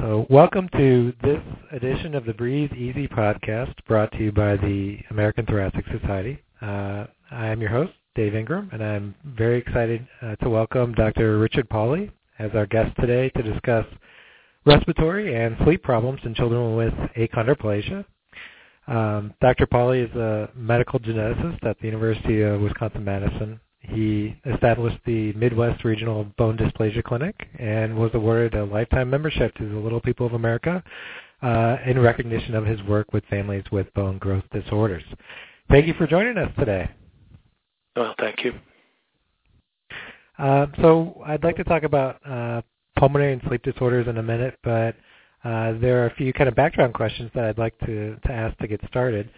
So, welcome to this edition of the Breathe Easy podcast brought to you by the American Thoracic Society. Uh, I am your host, Dave Ingram, and I'm very excited uh, to welcome Dr. Richard Pauli as our guest today to discuss respiratory and sleep problems in children with achondroplasia. Um, Dr. Pauli is a medical geneticist at the University of Wisconsin-Madison he established the Midwest Regional Bone Dysplasia Clinic and was awarded a lifetime membership to the Little People of America uh, in recognition of his work with families with bone growth disorders. Thank you for joining us today. Well, thank you. Uh, so I'd like to talk about uh, pulmonary and sleep disorders in a minute, but uh, there are a few kind of background questions that I'd like to, to ask to get started.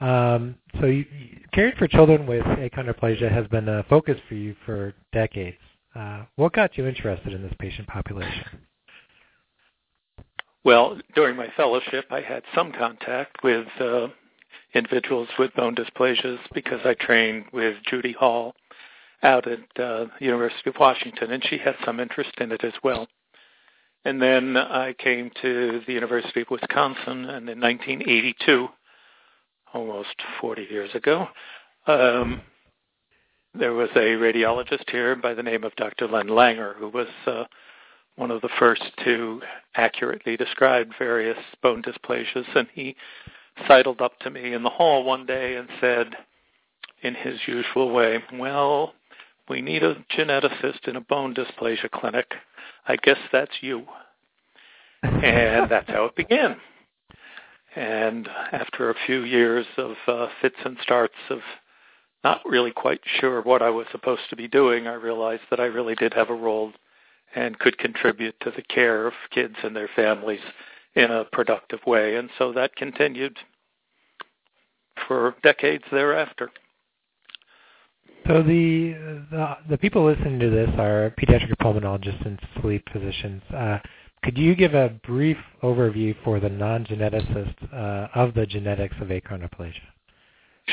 Um, so you, caring for children with achondroplasia has been a focus for you for decades. Uh, what got you interested in this patient population? Well, during my fellowship, I had some contact with uh, individuals with bone dysplasias because I trained with Judy Hall out at uh, the University of Washington, and she had some interest in it as well. And then I came to the University of Wisconsin, and in 1982, almost 40 years ago. Um, there was a radiologist here by the name of Dr. Len Langer, who was uh, one of the first to accurately describe various bone dysplasias, and he sidled up to me in the hall one day and said, in his usual way, "Well, we need a geneticist in a bone dysplasia clinic. I guess that's you." and that's how it began. And after a few years of uh, fits and starts of not really quite sure what I was supposed to be doing, I realized that I really did have a role and could contribute to the care of kids and their families in a productive way. And so that continued for decades thereafter. So the the, the people listening to this are pediatric pulmonologists and sleep physicians. Uh, could you give a brief overview for the non-geneticist uh, of the genetics of achondroplasia?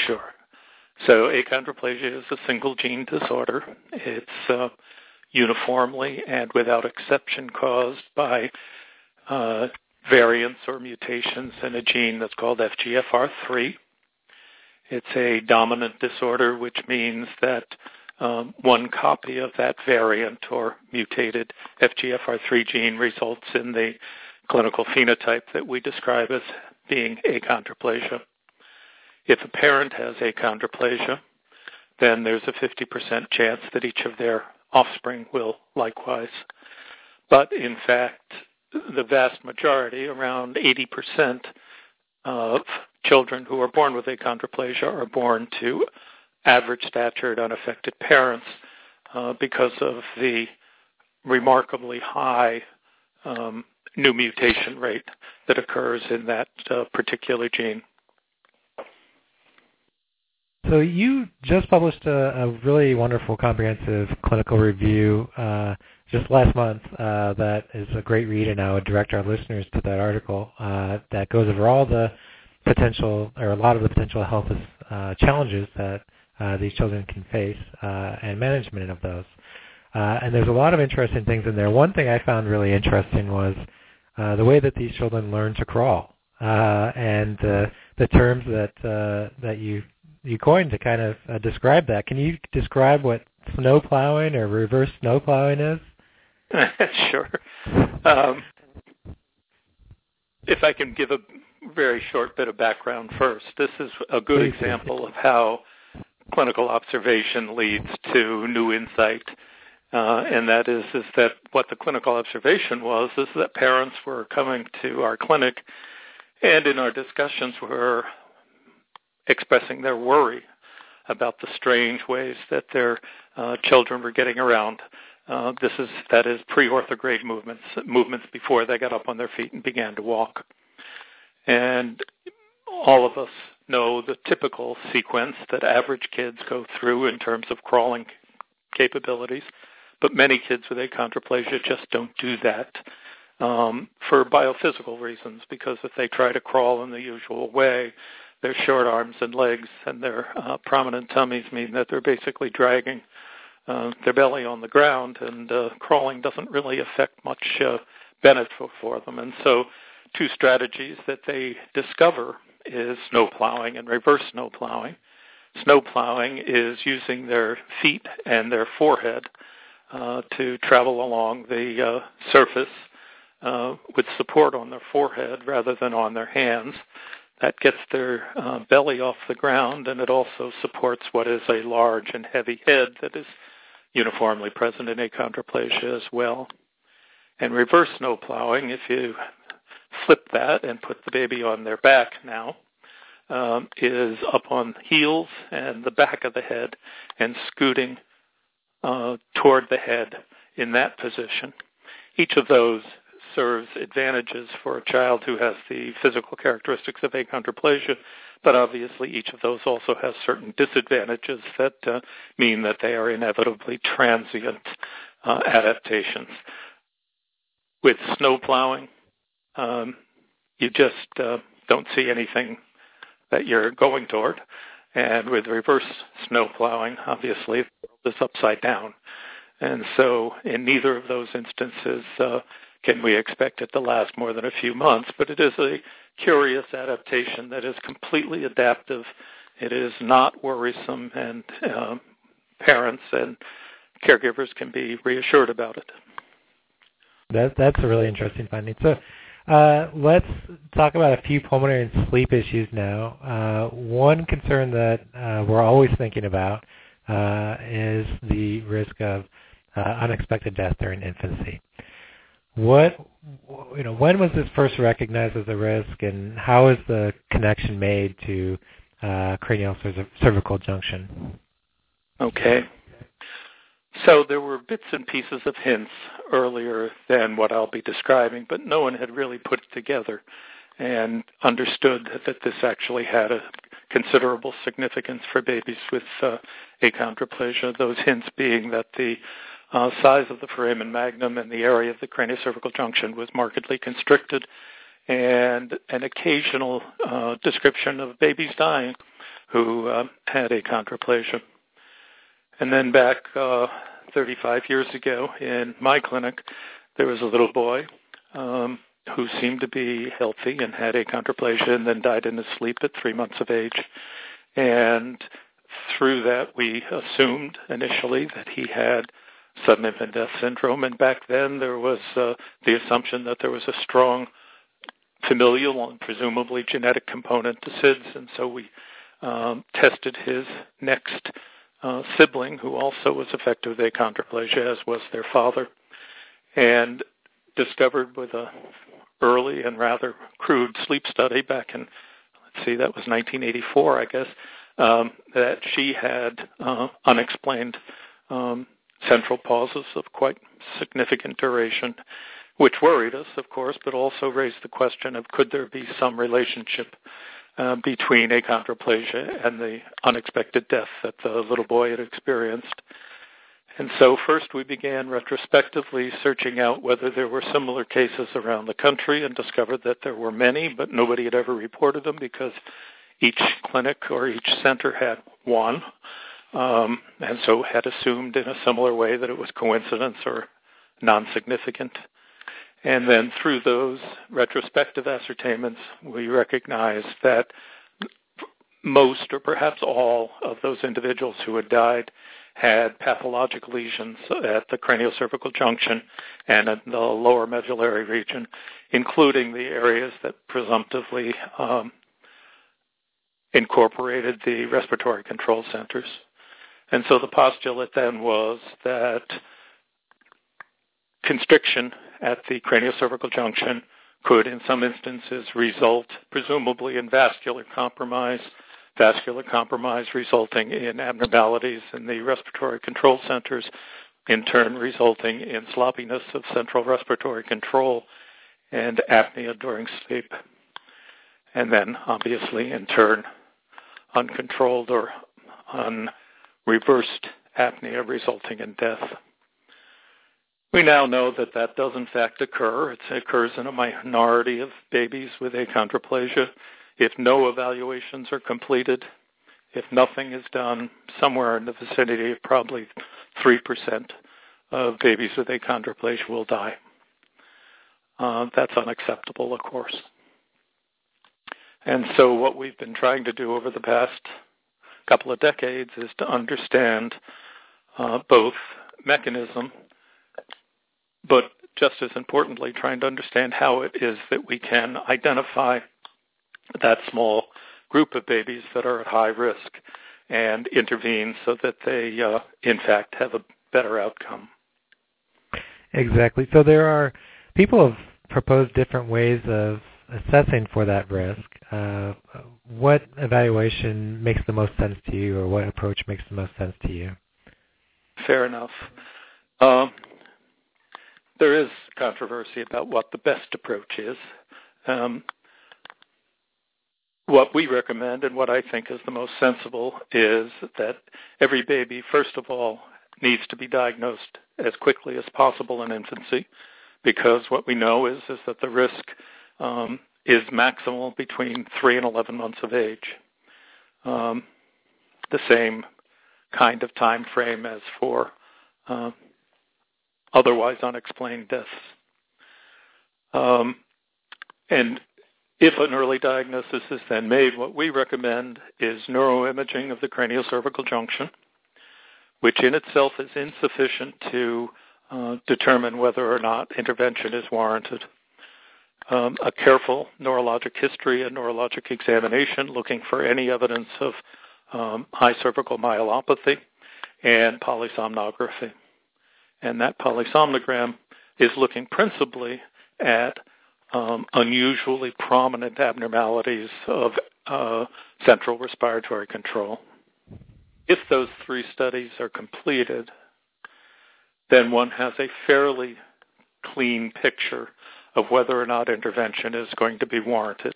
Sure. So achondroplasia is a single gene disorder. It's uh, uniformly and without exception caused by uh, variants or mutations in a gene that's called FGFR3. It's a dominant disorder, which means that um, one copy of that variant or mutated FGFR3 gene results in the clinical phenotype that we describe as being achondroplasia. If a parent has achondroplasia, then there's a 50% chance that each of their offspring will likewise. But in fact, the vast majority, around 80% of children who are born with achondroplasia are born to average statured unaffected parents uh, because of the remarkably high um, new mutation rate that occurs in that uh, particular gene. So you just published a, a really wonderful comprehensive clinical review uh, just last month uh, that is a great read, and I would direct our listeners to that article uh, that goes over all the potential or a lot of the potential health uh, challenges that these children can face uh, and management of those. Uh, and there's a lot of interesting things in there. One thing I found really interesting was uh, the way that these children learn to crawl uh, and uh, the terms that uh, that you you coined to kind of uh, describe that. Can you describe what snow plowing or reverse snow plowing is? sure. Um, if I can give a very short bit of background first, this is a good Please example of how clinical observation leads to new insight. Uh, and that is, is that what the clinical observation was is that parents were coming to our clinic and in our discussions were expressing their worry about the strange ways that their uh, children were getting around. Uh, this is that is pre-orthograde movements, movements before they got up on their feet and began to walk. And all of us know the typical sequence that average kids go through in terms of crawling capabilities, but many kids with achondroplasia just don't do that um, for biophysical reasons. Because if they try to crawl in the usual way, their short arms and legs and their uh, prominent tummies mean that they're basically dragging uh, their belly on the ground, and uh, crawling doesn't really affect much uh, benefit for them. And so, two strategies that they discover is snow plowing and reverse snow plowing. Snow plowing is using their feet and their forehead uh, to travel along the uh, surface uh, with support on their forehead rather than on their hands. That gets their uh, belly off the ground, and it also supports what is a large and heavy head that is uniformly present in achondroplasia as well. And reverse snow plowing, if you flip that and put the baby on their back now, um, is up on heels and the back of the head and scooting uh, toward the head in that position. Each of those serves advantages for a child who has the physical characteristics of achondroplasia, but obviously each of those also has certain disadvantages that uh, mean that they are inevitably transient uh, adaptations. With snow plowing, um, you just uh, don't see anything that you're going toward. And with reverse snow plowing, obviously, the world is upside down. And so in neither of those instances uh, can we expect it to last more than a few months. But it is a curious adaptation that is completely adaptive. It is not worrisome, and uh, parents and caregivers can be reassured about it. That, that's a really interesting finding. So uh, let's talk about a few pulmonary and sleep issues now. Uh, one concern that uh, we're always thinking about uh, is the risk of uh, unexpected death during infancy. What, you know, when was this first recognized as a risk, and how is the connection made to uh, cranial cervical junction? Okay. So there were bits and pieces of hints earlier than what I'll be describing, but no one had really put it together and understood that this actually had a considerable significance for babies with uh, achondroplasia. Those hints being that the uh, size of the foramen magnum and the area of the craniocervical junction was markedly constricted, and an occasional uh, description of babies dying who uh, had achondroplasia. And then back uh, 35 years ago in my clinic, there was a little boy um, who seemed to be healthy and had achondroplasia and then died in his sleep at three months of age. And through that, we assumed initially that he had sudden infant death syndrome. And back then, there was uh, the assumption that there was a strong familial and presumably genetic component to SIDS. And so we um, tested his next uh, sibling who also was affected with achondroplasia, as was their father, and discovered with a early and rather crude sleep study back in, let's see, that was 1984, I guess, um, that she had uh, unexplained um, central pauses of quite significant duration, which worried us, of course, but also raised the question of could there be some relationship uh, between achondroplasia and the unexpected death that the little boy had experienced. And so first we began retrospectively searching out whether there were similar cases around the country and discovered that there were many, but nobody had ever reported them because each clinic or each center had one. Um, and so had assumed in a similar way that it was coincidence or non-significant. And then through those retrospective ascertainments, we recognize that most or perhaps all of those individuals who had died had pathologic lesions at the craniocervical junction and in the lower medullary region, including the areas that presumptively um, incorporated the respiratory control centers. And so the postulate then was that constriction at the craniocervical junction could, in some instances, result presumably in vascular compromise, vascular compromise resulting in abnormalities in the respiratory control centers, in turn resulting in sloppiness of central respiratory control and apnea during sleep. And then, obviously, in turn, uncontrolled or unreversed apnea resulting in death. We now know that that does in fact occur. It occurs in a minority of babies with achondroplasia. If no evaluations are completed, if nothing is done, somewhere in the vicinity of probably 3% of babies with achondroplasia will die. uh, that's unacceptable, of course. And so what we've been trying to do over the past couple of decades is to understand uh, both mechanism, just as importantly, trying to understand how it is that we can identify that small group of babies that are at high risk and intervene so that they, uh, in fact, have a better outcome. Exactly. So there are people have proposed different ways of assessing for that risk. Uh, what evaluation makes the most sense to you, or what approach makes the most sense to you? Fair enough. Um, there is controversy about what the best approach is. Um, what we recommend and what I think is the most sensible is that every baby, first of all, needs to be diagnosed as quickly as possible in infancy because what we know is, is that the risk um, is maximal between 3 and 11 months of age. Um, the same kind of time frame as for uh, otherwise unexplained deaths. Um, and if an early diagnosis is then made, what we recommend is neuroimaging of the craniocervical junction, which in itself is insufficient to uh, determine whether or not intervention is warranted. Um, a careful neurologic history and neurologic examination looking for any evidence of um, high cervical myelopathy and polysomnography. And that polysomnogram is looking principally at um, unusually prominent abnormalities of uh, central respiratory control. If those three studies are completed, then one has a fairly clean picture of whether or not intervention is going to be warranted.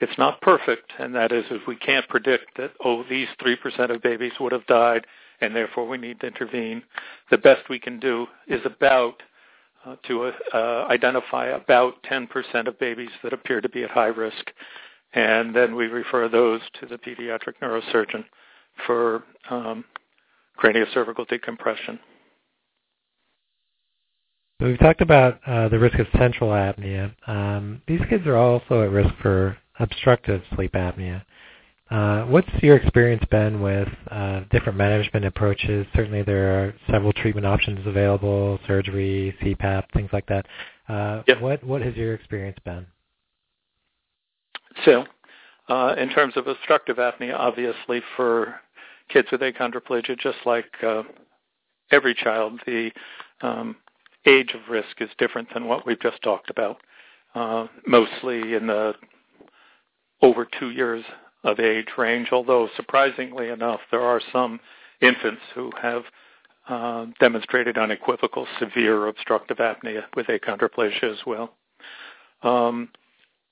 It's not perfect, and that is if we can't predict that, oh, these 3% of babies would have died and therefore we need to intervene. The best we can do is about uh, to uh, identify about 10% of babies that appear to be at high risk, and then we refer those to the pediatric neurosurgeon for um, craniocervical decompression. So we've talked about uh, the risk of central apnea. Um, these kids are also at risk for obstructive sleep apnea. Uh, what's your experience been with uh, different management approaches? Certainly, there are several treatment options available: surgery, CPAP, things like that. Uh, yep. What what has your experience been? So, uh, in terms of obstructive apnea, obviously for kids with achondroplasia, just like uh, every child, the um, age of risk is different than what we've just talked about. Uh, mostly in the over two years of age range, although surprisingly enough, there are some infants who have uh, demonstrated unequivocal severe obstructive apnea with achondroplasia as well. Um,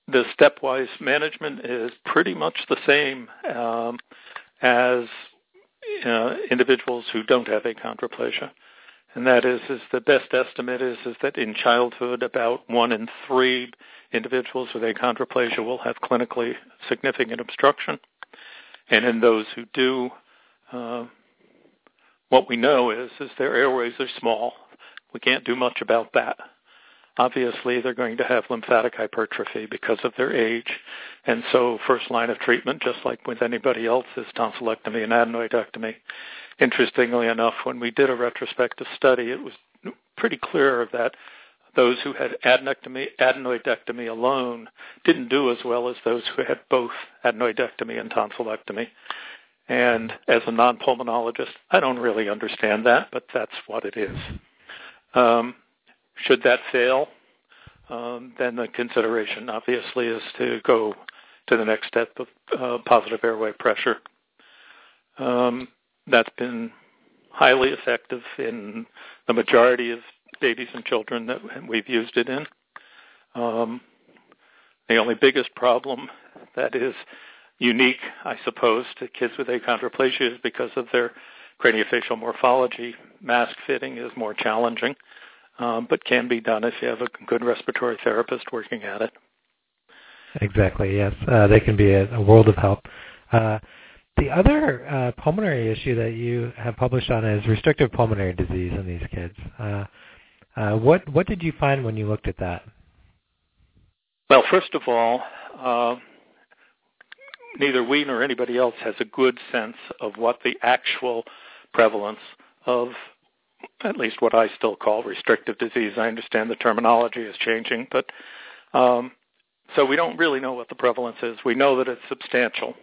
the stepwise management is pretty much the same um, as uh, individuals who don't have achondroplasia. And that is, is the best estimate is, is that in childhood, about one in three individuals with achondroplasia will have clinically significant obstruction. And in those who do, uh, what we know is, is their airways are small. We can't do much about that. Obviously, they're going to have lymphatic hypertrophy because of their age. And so first line of treatment, just like with anybody else, is tonsillectomy and adenoidectomy. Interestingly enough, when we did a retrospective study, it was pretty clear that those who had adenectomy, adenoidectomy alone didn't do as well as those who had both adenoidectomy and tonsillectomy. And as a non-pulmonologist, I don't really understand that, but that's what it is. Um, should that fail, um, then the consideration obviously is to go to the next step of uh, positive airway pressure. Um, that's been highly effective in the majority of babies and children that we've used it in. Um, the only biggest problem that is unique, I suppose, to kids with achondroplasia is because of their craniofacial morphology. Mask fitting is more challenging, um, but can be done if you have a good respiratory therapist working at it. Exactly. Yes, uh, they can be a, a world of help. Uh, the other uh, pulmonary issue that you have published on is restrictive pulmonary disease in these kids. Uh, uh, what what did you find when you looked at that? Well, first of all, uh, neither we nor anybody else has a good sense of what the actual prevalence of at least what I still call restrictive disease. I understand the terminology is changing, but um, so we don't really know what the prevalence is. We know that it's substantial.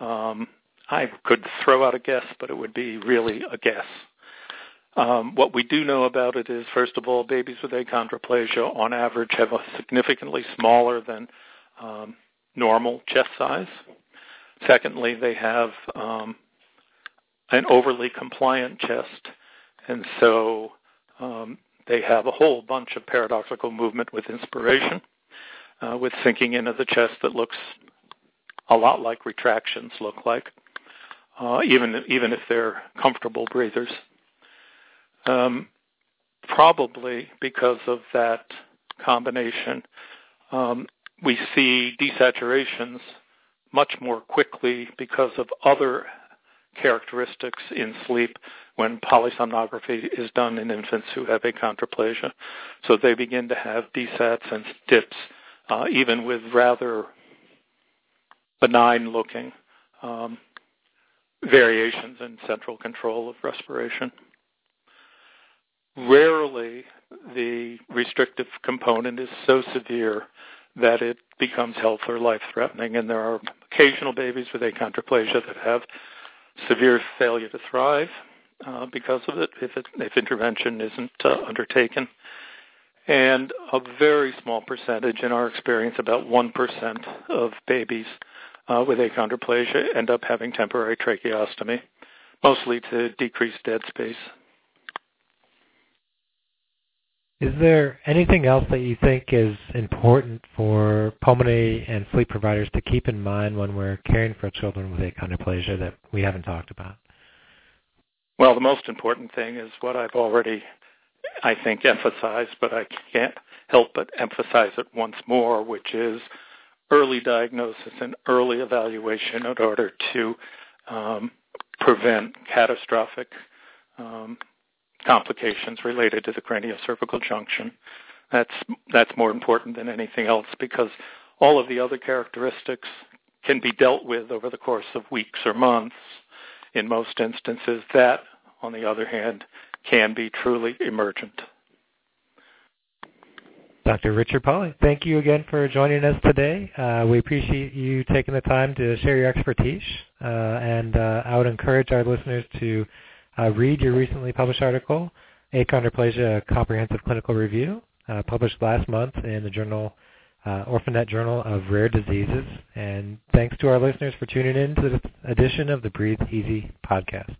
Um, I could throw out a guess, but it would be really a guess. Um, what we do know about it is, first of all, babies with achondroplasia on average have a significantly smaller than um, normal chest size. Secondly, they have um, an overly compliant chest, and so um, they have a whole bunch of paradoxical movement with inspiration, uh, with sinking into the chest that looks a lot like retractions look like, uh, even even if they're comfortable breathers. Um, probably because of that combination, um, we see desaturations much more quickly because of other characteristics in sleep when polysomnography is done in infants who have achondroplasia. So they begin to have desats and dips, uh, even with rather benign looking um, variations in central control of respiration. Rarely the restrictive component is so severe that it becomes health or life threatening, and there are occasional babies with achondroplasia that have severe failure to thrive uh, because of it if, it, if intervention isn't uh, undertaken. And a very small percentage, in our experience, about 1% of babies uh, with achondroplasia end up having temporary tracheostomy, mostly to decrease dead space. Is there anything else that you think is important for pulmonary and sleep providers to keep in mind when we're caring for children with achondroplasia that we haven't talked about? Well, the most important thing is what I've already, I think, emphasized, but I can't help but emphasize it once more, which is early diagnosis and early evaluation in order to um, prevent catastrophic um, complications related to the craniocervical junction. That's that's more important than anything else because all of the other characteristics can be dealt with over the course of weeks or months in most instances. That, on the other hand, can be truly emergent. Dr. Richard Pauli, thank you again for joining us today. Uh, we appreciate you taking the time to share your expertise, uh, and uh, I would encourage our listeners to uh, read your recently published article, Achondroplasia Comprehensive Clinical Review, uh, published last month in the journal uh, Orphanet Journal of Rare Diseases. And thanks to our listeners for tuning in to this edition of the Breathe Easy podcast.